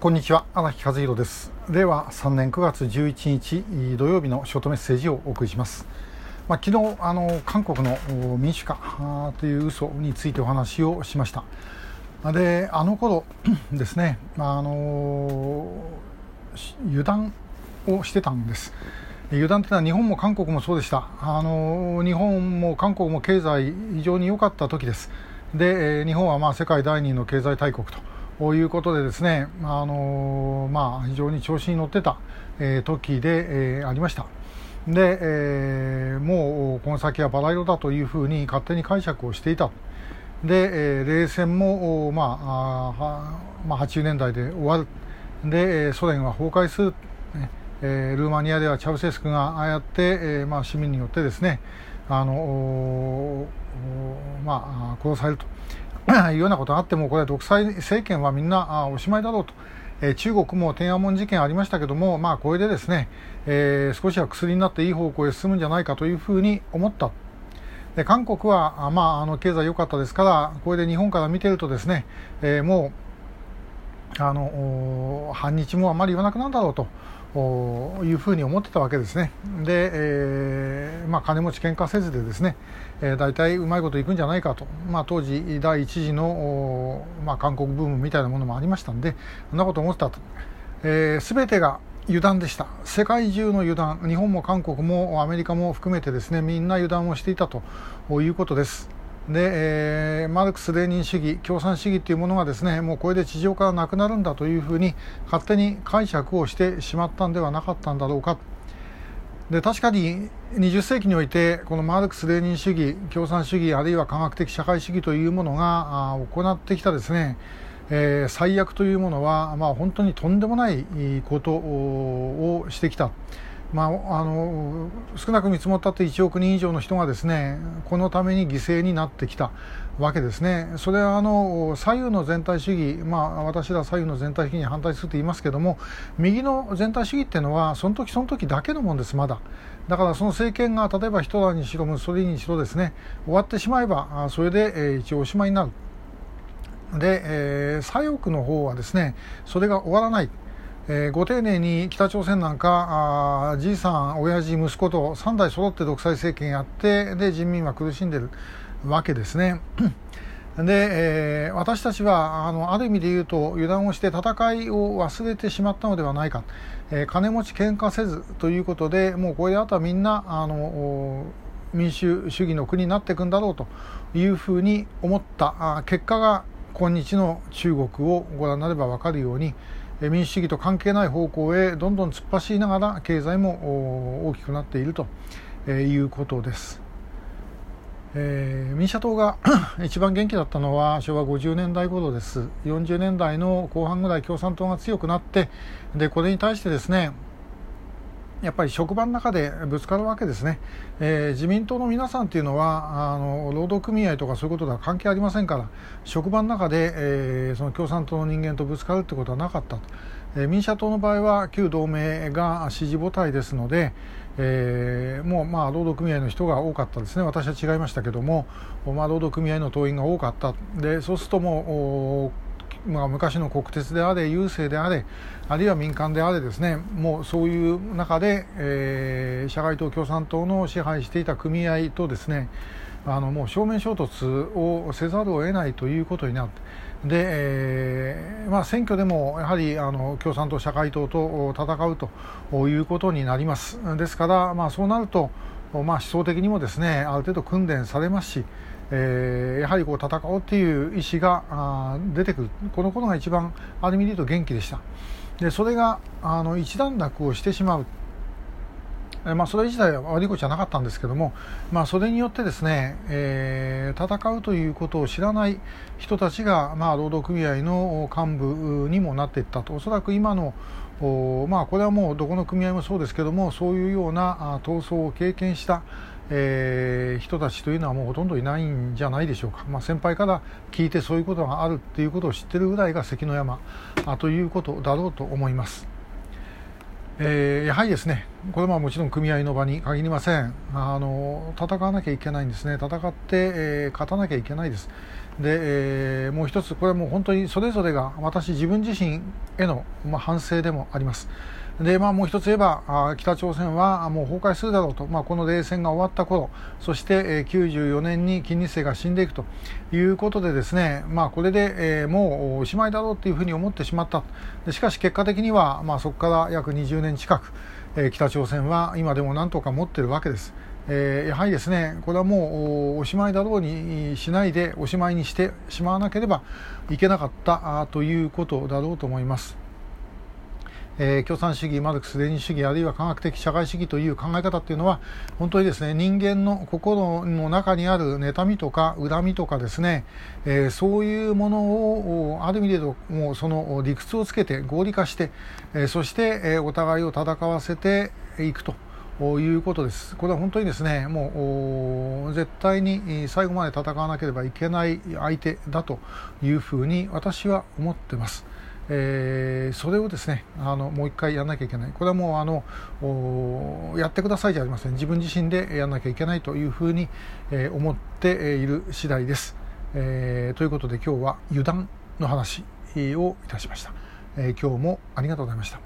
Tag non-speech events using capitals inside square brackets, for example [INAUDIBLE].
こんにちは荒木和弘です。令和3年9月11日土曜日のショートメッセージをお送りします。まあ、昨日あの韓国の民主化という嘘についてお話をしました。であの頃 [CLEARS THROAT] ですねあの油断をしてたんです。油断というのは日本も韓国もそうでした。あの日本も韓国も経済非常に良かった時です。で日本はまあ世界第2の経済大国と。ということでですね、あのまあ、非常に調子に乗ってた、えー、時で、えー、ありました。で、えー、もうこの先はバラ色だというふうに勝手に解釈をしていた。で、えー、冷戦も、まああまあ、80年代で終わる。で、ソ連は崩壊する。えー、ルーマニアではチャウセスクがああやって、えーまあ、市民によってですねあの、まあ、殺されると。[COUGHS] いうようなことがあっても、これは独裁政権はみんなおしまいだろうと。え中国も天安門事件ありましたけども、まあ、これでですね、えー、少しは薬になっていい方向へ進むんじゃないかというふうに思った。で韓国は、まあ、あの経済良かったですから、これで日本から見てるとですね、えー、もうあの反日もあまり言わなくなるだろうと。いうふうに思ってたわけですね。で、えー、まあ、金持ち喧嘩せずでですね、えー、大体うまいこといくんじゃないかと、まあ、当時第一次の、まあ、韓国ブームみたいなものもありましたんでそんなこと思ってたと、えー、全てが油断でした。世界中の油断。日本も韓国もアメリカも含めてですねみんな油断をしていたということです。で、えー、マルクス・レーニン主義共産主義というものがですねもうこれで地上からなくなるんだというふうに勝手に解釈をしてしまったんではなかったんだろうかで確かに20世紀においてこのマルクス・レーニン主義共産主義あるいは科学的社会主義というものが行ってきたですね、えー、最悪というものは、まあ、本当にとんでもないことをしてきた。まあ、あの少なく見積もったって1億人以上の人がですねこのために犠牲になってきたわけですね。それはあの左右の全体主義、まあ、私ら左右の全体主義に反対すると言いますけども右の全体主義っていうのはその時その時だけのもんですまだ。だからその政権が例えばヒトラーにしろムッソリーにしろですね終わってしまえばそれで、一応おしまいになる。で、えー、左翼の方はですねそれが終わらない。えー、ご丁寧に北朝鮮なんかあじいさん、親父、息子と3代揃って独裁政権やってで人民は苦しんでるわけですね。[CLEARS THROAT] で、えー、私たちはあのある意味で言うと油断をして戦いを忘れてしまったのではないか、えー、金持ち喧嘩せずということでもうこれであとはみんなあの民主主義の国になっていくんだろうというふうに思った結果が今日の中国をご覧になれば分かるように民主主義と関係ない方向へどんどん突っ走りながら経済も大きくなっているということです。えー、民社党が [CLEARS THROAT] 一番元気だったのは昭和50年代頃です40年代の後半ぐらい共産党が強くなってでこれに対してですねやっぱり職場の中でぶつかるわけですね、えー、自民党の皆さんというのはあの労働組合とかそういうことでは関係ありませんから職場の中で、えー、その共産党の人間とぶつかるということはなかったと、えー、民社党の場合は旧同盟が支持母体ですので、えー、もうまあ労働組合の人が多かったですね。私は違いましたけども、まあ、労働組合の党員が多かった。でそうするともうまあ、昔の国鉄であれ郵政であれあるいは民間であれですねもうそういう中で、えー、社会党共産党の支配していた組合とですねあのもう正面衝突をせざるを得ないということになってで、えーまあ、選挙でもやはりあの共産党、社会党と戦うということになります。ですから、まあ、そうなると、まあ、思想的にもですねある程度訓練されますし、えー、やはりこう戦おうという意思があ出てくる。このことが一番ある意味で言うと元気でした。でそれがあの一段落をしてしまう。えまあ、それ自体は悪いことじゃなかったんですけども、まあ、それによってですね、えー、戦うということを知らない人たちが、まあ、労働組合の幹部にもなっていったと。おそらく今のまあ、これはもうどこの組合もそうですけどもそういうような闘争を経験したえー、人たちというのはもうほとんどいないんじゃないでしょうか、まあ、先輩から聞いてそういうことがあるっていうことを知ってるぐらいが関の山あということだろうと思います。えー、やはりですねこれはもちろん組合の場に限りません。あの戦わなきゃいけないんですね。戦って、えー、勝たなきゃいけないです。で、えー、もう一つこれはもう本当にそれぞれが私自分自身への、まあ、反省でもあります。で、まあ、もう一つ言えば北朝鮮はもう崩壊するだろうと、まあ、この冷戦が終わった頃そして、94年に金日成が死んでいくということでですね、まあ、これで、もうおしまいだろうというふうに思ってしまったしかし結果的には、まあ、そこから約20年近く、北朝鮮は今でもなんとか持っているわけです。え、やはりですねこれはもうおしまいだろうにしないでおしまいにしてしまわなければいけなかったということだろうと思います。えー、共産主義、マルクス・レニン主義あるいは科学的社会主義という考え方っていうのは本当にですね人間の心の中にある妬みとか恨みとかですね、えー、そういうものをある意味でもうその理屈をつけて合理化して、えー、そして、えお互いを戦わせていくと。いうことです。これは本当にですね、もう絶対に最後まで戦わなければいけない相手だというふうに私は思ってます。えー、それをですねあのもう一回やらなきゃいけない。これはもうあのやってくださいじゃありません。自分自身でやらなきゃいけないというふうに、えー、思っている次第です、えー、ということで今日は油断の話をいたしました、え今日もありがとうございました。